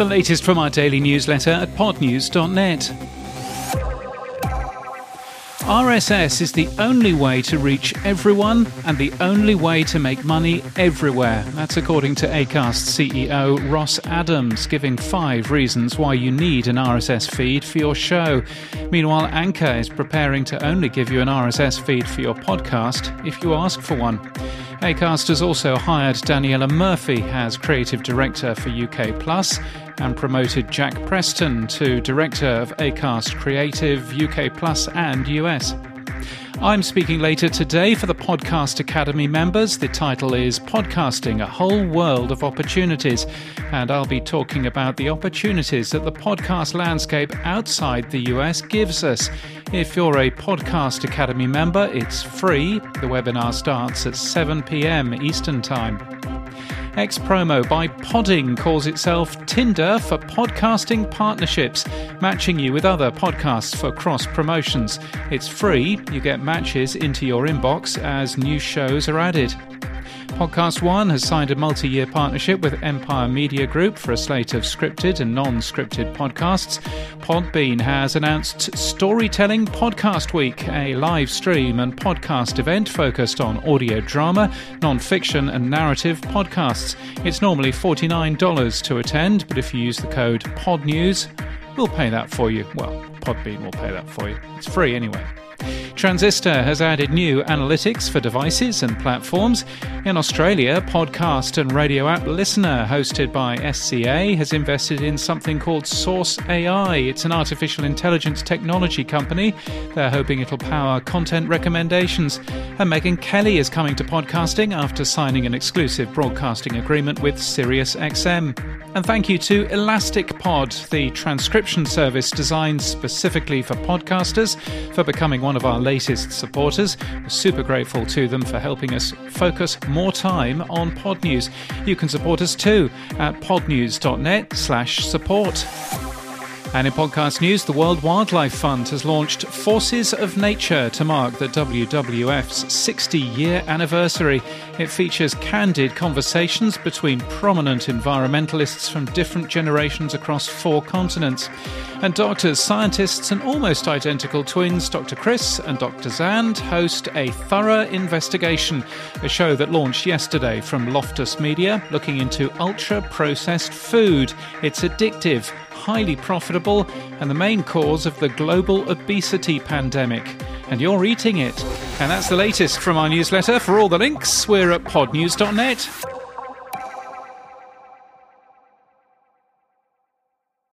The latest from our daily newsletter at podnews.net. RSS is the only way to reach everyone and the only way to make money everywhere. That's according to Acast CEO Ross Adams, giving five reasons why you need an RSS feed for your show. Meanwhile, Anchor is preparing to only give you an RSS feed for your podcast if you ask for one. Acast has also hired Daniela Murphy as creative director for UK Plus and promoted Jack Preston to director of Acast Creative UK Plus and US. I'm speaking later today for the Podcast Academy members. The title is Podcasting A Whole World of Opportunities, and I'll be talking about the opportunities that the podcast landscape outside the US gives us. If you're a Podcast Academy member, it's free. The webinar starts at 7 pm Eastern Time. X Promo by Podding calls itself Tinder for podcasting partnerships, matching you with other podcasts for cross promotions. It's free, you get matches into your inbox as new shows are added. PodcastOne has signed a multi year partnership with Empire Media Group for a slate of scripted and non scripted podcasts. Podbean has announced Storytelling Podcast Week, a live stream and podcast event focused on audio drama, non fiction, and narrative podcasts. It's normally $49 to attend, but if you use the code PODNEWS, we'll pay that for you. Well, Podbean will pay that for you. It's free anyway. Transistor has added new analytics for devices and platforms. In Australia, podcast and radio app LiSTNR, hosted by SCA, has invested in something called Source AI. It's an artificial intelligence technology company. They're hoping it'll power content recommendations. And Megyn Kelly is coming to podcasting after signing an exclusive broadcasting agreement with SiriusXM. And thank you to Elastic Pod, the transcription service designed specifically for podcasters, for becoming one of our latest supporters. We're super grateful to them for helping us focus more time on Podnews. You can support us too at podnews.net slash support. And in podcast news, the World Wildlife Fund has launched Forces of Nature to mark the WWF's 60 year anniversary. It features candid conversations between prominent environmentalists from different generations across four continents. And doctors, scientists, and almost identical twins, Dr. Chris and Dr. Xand, host a thorough investigation, a show that launched yesterday from Loftus Media, looking into ultra processed food. It's addictive highly profitable and the main cause of the global obesity pandemic. And you're eating it. And that's the latest from our newsletter. For all the links, we're at podnews.net.